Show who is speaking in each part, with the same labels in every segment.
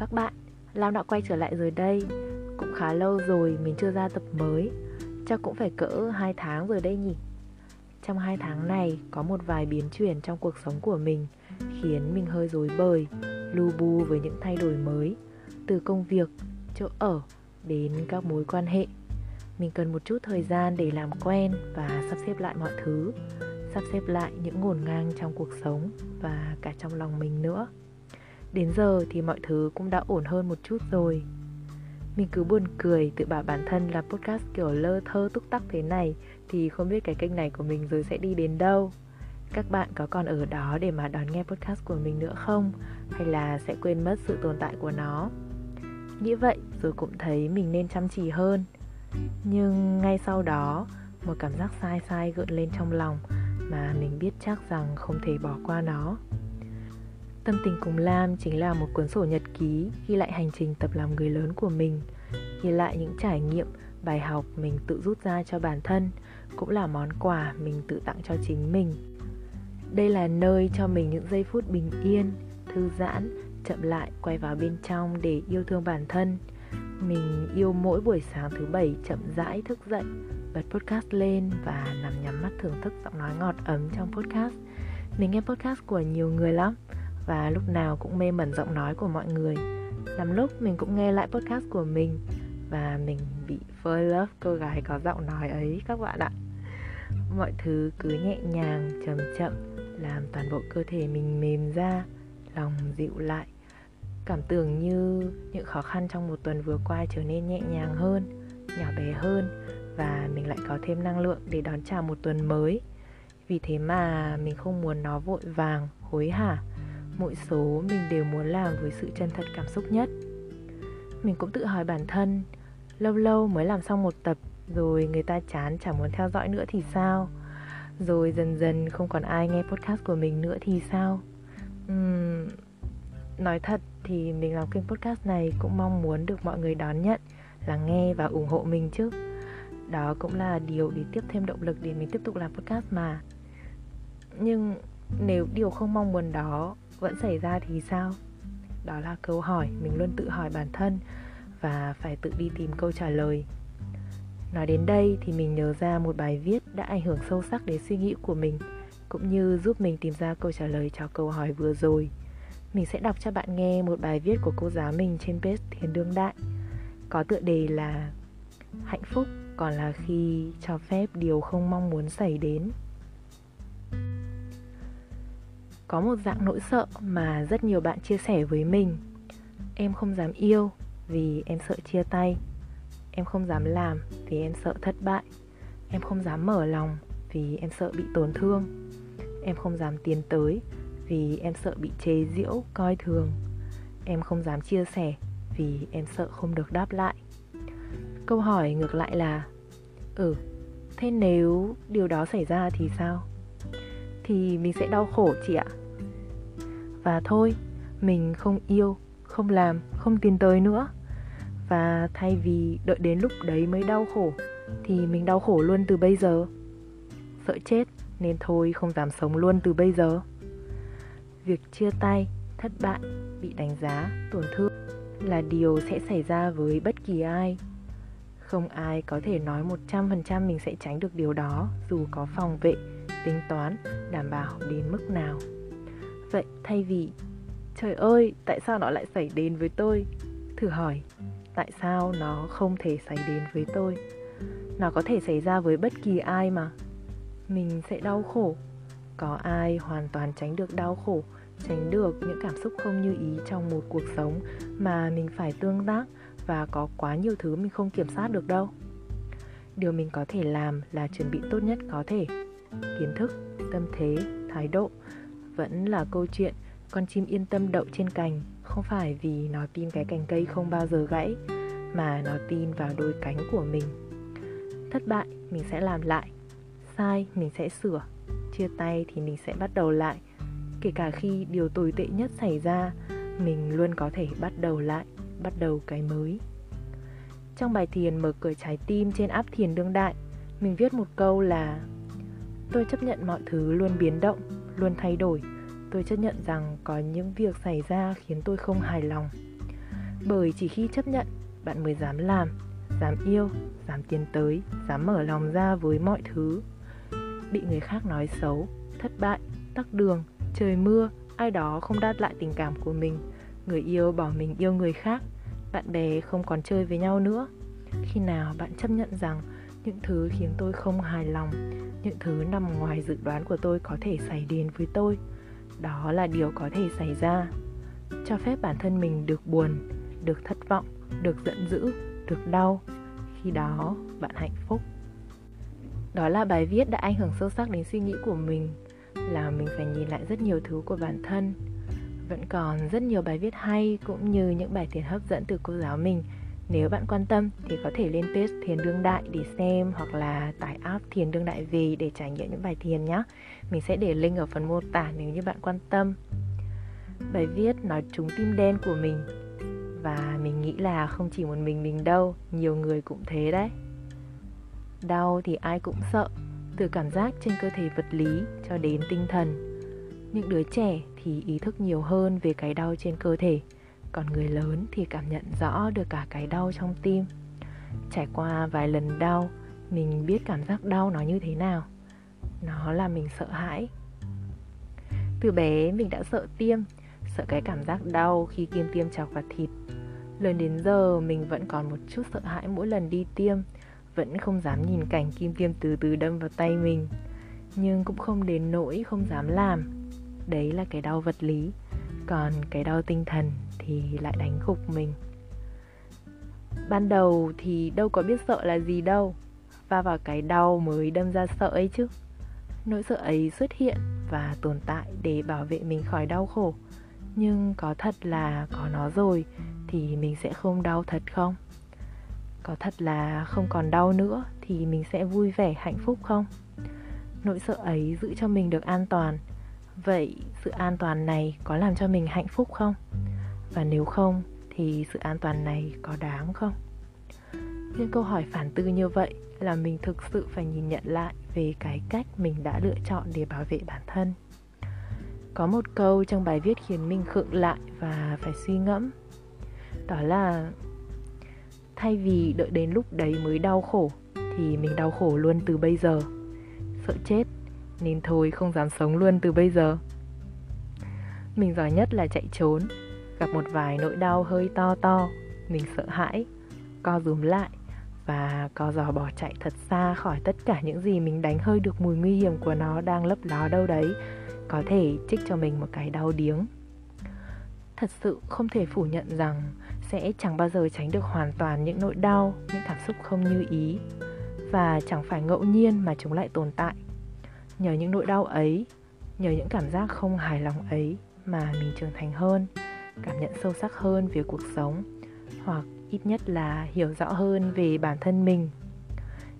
Speaker 1: các bạn, Lam đã quay trở lại rồi đây Cũng khá lâu rồi mình chưa ra tập mới. Chắc cũng phải cỡ 2 tháng rồi đây nhỉ? Trong 2 tháng này có một vài biến chuyển trong cuộc sống của mình Khiến mình hơi rối bời, lu bu với những thay đổi mới Từ công việc, chỗ ở đến các mối quan hệ. Mình cần một chút thời gian để làm quen và sắp xếp lại mọi thứ Sắp xếp lại những ngổn ngang trong cuộc sống và cả trong lòng mình nữa. Đến giờ thì mọi thứ cũng đã ổn hơn một chút rồi Mình cứ buồn cười tự bảo bản thân là podcast kiểu lơ thơ túc tắc thế này Thì không biết cái kênh này của mình rồi sẽ đi đến đâu Các bạn có còn ở đó để mà đón nghe podcast của mình nữa không? Hay là sẽ quên mất sự tồn tại của nó? Nghĩ vậy rồi cũng thấy mình nên chăm chỉ hơn Nhưng ngay sau đó, một cảm giác sai sai gợn lên trong lòng Mà mình biết chắc rằng không thể bỏ qua nó Tâm tình cùng Lam chính là một cuốn sổ nhật ký ghi lại hành trình tập làm người lớn của mình, ghi lại những trải nghiệm, bài học mình tự rút ra cho bản thân, cũng là món quà mình tự tặng cho chính mình. Đây là nơi cho mình những giây phút bình yên, thư giãn, chậm lại quay vào bên trong để yêu thương bản thân. Mình yêu mỗi buổi sáng thứ bảy chậm rãi thức dậy, bật podcast lên và nằm nhắm mắt thưởng thức giọng nói ngọt ấm trong podcast. Mình nghe podcast của nhiều người lắm và lúc nào cũng mê mẩn giọng nói của mọi người. Lắm lúc mình cũng nghe lại podcast của mình. Và mình bị fall love cô gái có giọng nói ấy, các bạn ạ. Mọi thứ cứ nhẹ nhàng, chậm chậm, làm toàn bộ cơ thể mình mềm ra, lòng dịu lại. Cảm tưởng như những khó khăn trong một tuần vừa qua trở nên nhẹ nhàng hơn, nhỏ bé hơn. Và mình lại có thêm năng lượng để đón chào một tuần mới. Vì thế mà mình không muốn nó vội vàng, hối hả mỗi số mình đều muốn làm với sự chân thật cảm xúc nhất. Mình cũng tự hỏi bản thân lâu lâu mới làm xong một tập rồi người ta chán chẳng muốn theo dõi nữa thì sao? Rồi dần dần không còn ai nghe podcast của mình nữa thì sao? Uhm, nói thật thì mình làm kênh podcast này cũng mong muốn được mọi người đón nhận lắng nghe và ủng hộ mình chứ. Đó cũng là điều để tiếp thêm động lực để mình tiếp tục làm podcast mà. Nhưng nếu điều không mong muốn đó vẫn xảy ra thì sao? Đó là câu hỏi, mình luôn tự hỏi bản thân và phải tự đi tìm câu trả lời. Nói đến đây thì mình nhớ ra một bài viết đã ảnh hưởng sâu sắc đến suy nghĩ của mình, cũng như giúp mình tìm ra câu trả lời cho câu hỏi vừa rồi. Mình sẽ đọc cho bạn nghe một bài viết của cô giáo mình trên page thiền đương đại. Có tựa đề là hạnh phúc còn là khi cho phép điều không mong muốn xảy đến có một dạng nỗi sợ mà rất nhiều bạn chia sẻ với mình. Em không dám yêu vì em sợ chia tay. Em không dám làm vì em sợ thất bại. Em không dám mở lòng vì em sợ bị tổn thương. Em không dám tiến tới vì em sợ bị chế giễu, coi thường. Em không dám chia sẻ vì em sợ không được đáp lại. Câu hỏi ngược lại là ừ thế nếu điều đó xảy ra thì sao? Thì mình sẽ đau khổ chị ạ và thôi mình không yêu không làm không tiến tới nữa. Và thay vì đợi đến lúc đấy mới đau khổ thì mình đau khổ luôn từ bây giờ. Sợ chết nên thôi không dám sống luôn từ bây giờ. Việc chia tay thất bại bị đánh giá tổn thương là điều sẽ xảy ra với bất kỳ ai. Không ai có thể nói 100% mình sẽ tránh được điều đó dù có phòng vệ, tính toán, đảm bảo đến mức nào. Vậy thay vì Trời ơi, tại sao nó lại xảy đến với tôi? Thử hỏi, tại sao nó không thể xảy đến với tôi? Nó có thể xảy ra với bất kỳ ai mà Mình sẽ đau khổ Có ai hoàn toàn tránh được đau khổ Tránh được những cảm xúc không như ý trong một cuộc sống Mà mình phải tương tác Và có quá nhiều thứ mình không kiểm soát được đâu Điều mình có thể làm là chuẩn bị tốt nhất có thể Kiến thức, tâm thế, thái độ vẫn là câu chuyện, con chim yên tâm đậu trên cành. Không phải vì nó tin cái cành cây không bao giờ gãy, mà nó tin vào đôi cánh của mình. Thất bại, mình sẽ làm lại. Sai, mình sẽ sửa. Chia tay thì mình sẽ bắt đầu lại. Kể cả khi điều tồi tệ nhất xảy ra, mình luôn có thể bắt đầu lại, bắt đầu cái mới. Trong bài thiền mở cửa trái tim trên áp thiền đương đại, mình viết một câu là tôi chấp nhận mọi thứ luôn biến động, luôn thay đổi. Tôi chấp nhận rằng có những việc xảy ra khiến tôi không hài lòng. Bởi chỉ khi chấp nhận, bạn mới dám làm, dám yêu, dám tiến tới, dám mở lòng ra với mọi thứ. Bị người khác nói xấu, thất bại, tắc đường, trời mưa, ai đó không đáp lại tình cảm của mình. Người yêu bỏ mình yêu người khác, bạn bè không còn chơi với nhau nữa. Khi nào bạn chấp nhận rằng những thứ khiến tôi không hài lòng, những thứ nằm ngoài dự đoán của tôi có thể xảy đến với tôi. Đó là điều có thể xảy ra. Cho phép bản thân mình được buồn, được thất vọng, được giận dữ, được đau. Khi đó, bạn hạnh phúc. Đó là bài viết đã ảnh hưởng sâu sắc đến suy nghĩ của mình, là mình phải nhìn lại rất nhiều thứ của bản thân. Vẫn còn rất nhiều bài viết hay, cũng như những bài thiền hấp dẫn từ cô giáo mình nếu bạn quan tâm thì có thể lên page Thiền Đương Đại để xem hoặc là tải app Thiền Đương Đại về để trải nghiệm những bài thiền nhé. Mình sẽ để link ở phần mô tả nếu như bạn quan tâm. Bài viết nói trúng tim đen của mình và mình nghĩ là không chỉ một mình mình đâu, nhiều người cũng thế đấy. Đau thì ai cũng sợ, từ cảm giác trên cơ thể vật lý cho đến tinh thần. Những đứa trẻ thì ý thức nhiều hơn về cái đau trên cơ thể còn người lớn thì cảm nhận rõ được cả cái đau trong tim. Trải qua vài lần đau, mình biết cảm giác đau nó như thế nào. Nó là mình sợ hãi. Từ bé mình đã sợ tiêm, sợ cái cảm giác đau khi kim tiêm chọc vào thịt. Lớn đến giờ mình vẫn còn một chút sợ hãi mỗi lần đi tiêm, vẫn không dám nhìn cảnh kim tiêm từ từ đâm vào tay mình. Nhưng cũng không đến nỗi không dám làm. Đấy là cái đau vật lý, còn cái đau tinh thần thì lại đánh gục mình. Ban đầu thì đâu có biết sợ là gì đâu, va vào cái đau mới đâm ra sợ ấy chứ. Nỗi sợ ấy xuất hiện và tồn tại để bảo vệ mình khỏi đau khổ. Nhưng có thật là có nó rồi thì mình sẽ không đau thật không? Có thật là không còn đau nữa thì mình sẽ vui vẻ, hạnh phúc không? Nỗi sợ ấy giữ cho mình được an toàn. Vậy sự an toàn này có làm cho mình hạnh phúc không? Và nếu không, thì sự an toàn này có đáng không? Những câu hỏi phản tư như vậy là mình thực sự phải nhìn nhận lại về cái cách mình đã lựa chọn để bảo vệ bản thân. Có một câu trong bài viết khiến mình khựng lại và phải suy ngẫm. Đó là, thay vì đợi đến lúc đấy mới đau khổ, thì mình đau khổ luôn từ bây giờ. Sợ chết, nên thôi không dám sống luôn từ bây giờ. Mình giỏi nhất là chạy trốn gặp một vài nỗi đau hơi to to, mình sợ hãi, co rúm lại và co giò bỏ chạy thật xa khỏi tất cả những gì mình đánh hơi được mùi nguy hiểm của nó đang lấp ló đâu đấy, có thể trích cho mình một cái đau điếng. Thật sự không thể phủ nhận rằng sẽ chẳng bao giờ tránh được hoàn toàn những nỗi đau, những cảm xúc không như ý và chẳng phải ngẫu nhiên mà chúng lại tồn tại. Nhờ những nỗi đau ấy, nhờ những cảm giác không hài lòng ấy mà mình trưởng thành hơn cảm nhận sâu sắc hơn về cuộc sống, hoặc ít nhất là hiểu rõ hơn về bản thân mình.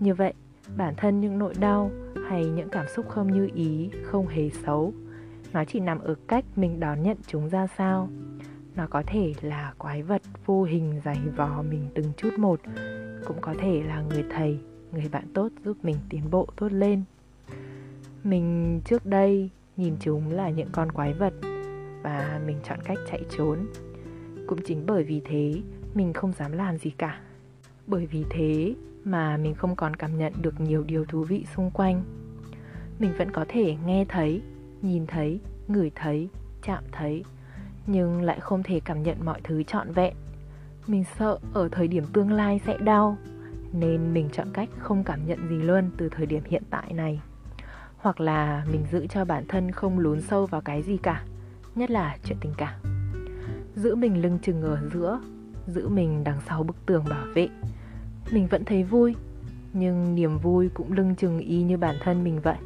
Speaker 1: Như vậy, bản thân những nỗi đau hay những cảm xúc không như ý, không hề xấu, nó chỉ nằm ở cách mình đón nhận chúng ra sao. Nó có thể là quái vật vô hình dày vò mình từng chút một, cũng có thể là người thầy, người bạn tốt giúp mình tiến bộ tốt lên. Mình trước đây nhìn chúng là những con quái vật và mình chọn cách chạy trốn. Cũng chính bởi vì thế, mình không dám làm gì cả. Bởi vì thế mà mình không còn cảm nhận được nhiều điều thú vị xung quanh. Mình vẫn có thể nghe thấy, nhìn thấy, ngửi thấy, chạm thấy, nhưng lại không thể cảm nhận mọi thứ trọn vẹn. Mình sợ ở thời điểm tương lai sẽ đau, nên mình chọn cách không cảm nhận gì luôn từ thời điểm hiện tại này. Hoặc là mình giữ cho bản thân không lún sâu vào cái gì cả nhất là chuyện tình cảm. Giữ mình lưng chừng ở giữa, giữ mình đằng sau bức tường bảo vệ. Mình vẫn thấy vui, nhưng niềm vui cũng lưng chừng y như bản thân mình vậy.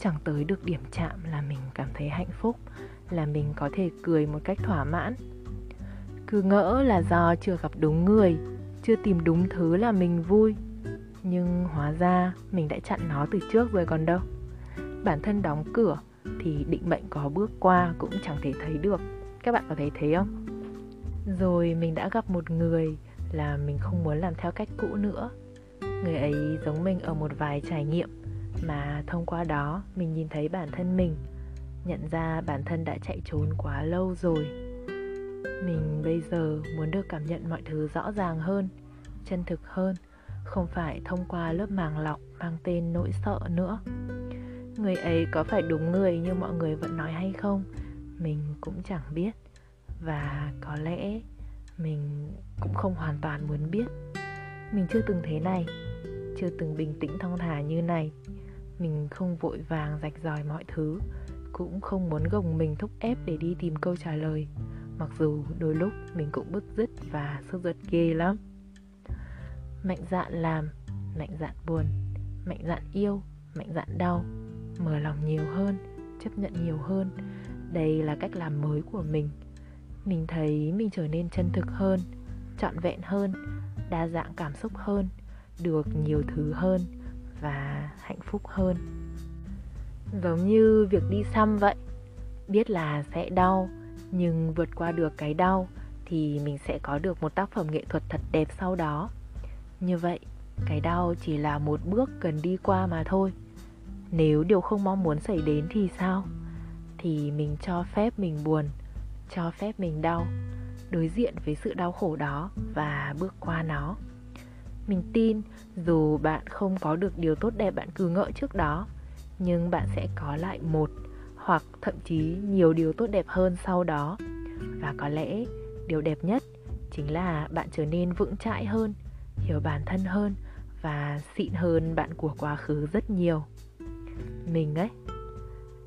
Speaker 1: Chẳng tới được điểm chạm là mình cảm thấy hạnh phúc, là mình có thể cười một cách thỏa mãn. Cứ ngỡ là do chưa gặp đúng người, chưa tìm đúng thứ là mình vui. Nhưng hóa ra mình đã chặn nó từ trước rồi còn đâu. Bản thân đóng cửa thì định mệnh có bước qua cũng chẳng thể thấy được. Các bạn có thấy thế không? Rồi mình đã gặp một người là mình không muốn làm theo cách cũ nữa. Người ấy giống mình ở một vài trải nghiệm mà thông qua đó mình nhìn thấy bản thân mình, nhận ra bản thân đã chạy trốn quá lâu rồi. Mình bây giờ muốn được cảm nhận mọi thứ rõ ràng hơn, chân thực hơn, không phải thông qua lớp màng lọc mang tên nỗi sợ nữa người ấy có phải đúng người như mọi người vẫn nói hay không? Mình cũng chẳng biết. Và có lẽ mình cũng không hoàn toàn muốn biết. Mình chưa từng thế này, chưa từng bình tĩnh thong thả như này. Mình không vội vàng rạch ròi mọi thứ, cũng không muốn gồng mình thúc ép để đi tìm câu trả lời. Mặc dù đôi lúc mình cũng bứt rứt và sốt ruột ghê lắm. Mạnh dạn làm, mạnh dạn buồn, mạnh dạn yêu, mạnh dạn đau mở lòng nhiều hơn, chấp nhận nhiều hơn. Đây là cách làm mới của mình. Mình thấy mình trở nên chân thực hơn, trọn vẹn hơn, đa dạng cảm xúc hơn, được nhiều thứ hơn và hạnh phúc hơn. Giống như việc đi xăm vậy, biết là sẽ đau, nhưng vượt qua được cái đau thì mình sẽ có được một tác phẩm nghệ thuật thật đẹp sau đó. Như vậy, cái đau chỉ là một bước cần đi qua mà thôi nếu điều không mong muốn xảy đến thì sao? Thì mình cho phép mình buồn, cho phép mình đau, đối diện với sự đau khổ đó và bước qua nó. Mình tin dù bạn không có được điều tốt đẹp bạn cứ ngợi trước đó, nhưng bạn sẽ có lại một hoặc thậm chí nhiều điều tốt đẹp hơn sau đó. Và có lẽ điều đẹp nhất chính là bạn trở nên vững chãi hơn, hiểu bản thân hơn và xịn hơn bạn của quá khứ rất nhiều mình ấy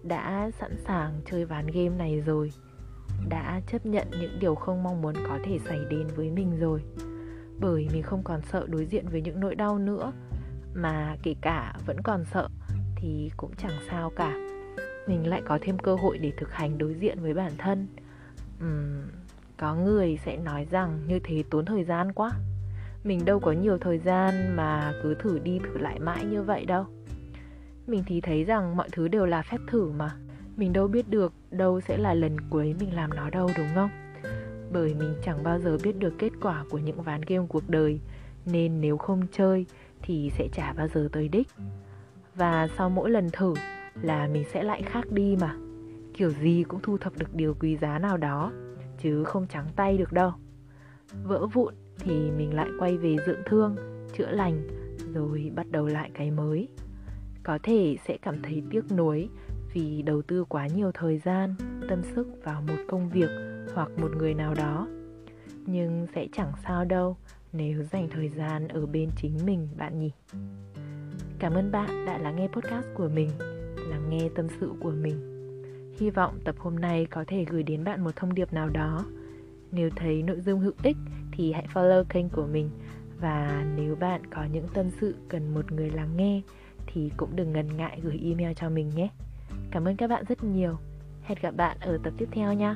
Speaker 1: đã sẵn sàng chơi ván game này rồi. Đã chấp nhận những điều không mong muốn có thể xảy đến với mình rồi. Bởi mình không còn sợ đối diện với những nỗi đau nữa mà kể cả vẫn còn sợ thì cũng chẳng sao cả. Mình lại có thêm cơ hội để thực hành đối diện với bản thân. Uhm, có người sẽ nói rằng như thế tốn thời gian quá. Mình đâu có nhiều thời gian mà cứ thử đi thử lại mãi như vậy đâu mình thì thấy rằng mọi thứ đều là phép thử mà. Mình đâu biết được đâu sẽ là lần cuối mình làm nó đâu, đúng không? Bởi mình chẳng bao giờ biết được kết quả của những ván game cuộc đời, nên nếu không chơi thì sẽ chả bao giờ tới đích. Và sau mỗi lần thử là mình sẽ lại khác đi mà. Kiểu gì cũng thu thập được điều quý giá nào đó, chứ không trắng tay được đâu. Vỡ vụn thì mình lại quay về dưỡng thương, chữa lành, rồi bắt đầu lại cái mới có thể sẽ cảm thấy tiếc nuối vì đầu tư quá nhiều thời gian, tâm sức vào một công việc hoặc một người nào đó. Nhưng sẽ chẳng sao đâu nếu dành thời gian ở bên chính mình, bạn nhỉ? Cảm ơn bạn đã lắng nghe podcast của mình, lắng nghe tâm sự của mình. Hy vọng tập hôm nay có thể gửi đến bạn một thông điệp nào đó. Nếu thấy nội dung hữu ích thì hãy follow kênh của mình. Và nếu bạn có những tâm sự cần một người lắng nghe thì cũng đừng ngần ngại gửi email cho mình nhé. Cảm ơn các bạn rất nhiều. Hẹn gặp bạn ở tập tiếp theo nha.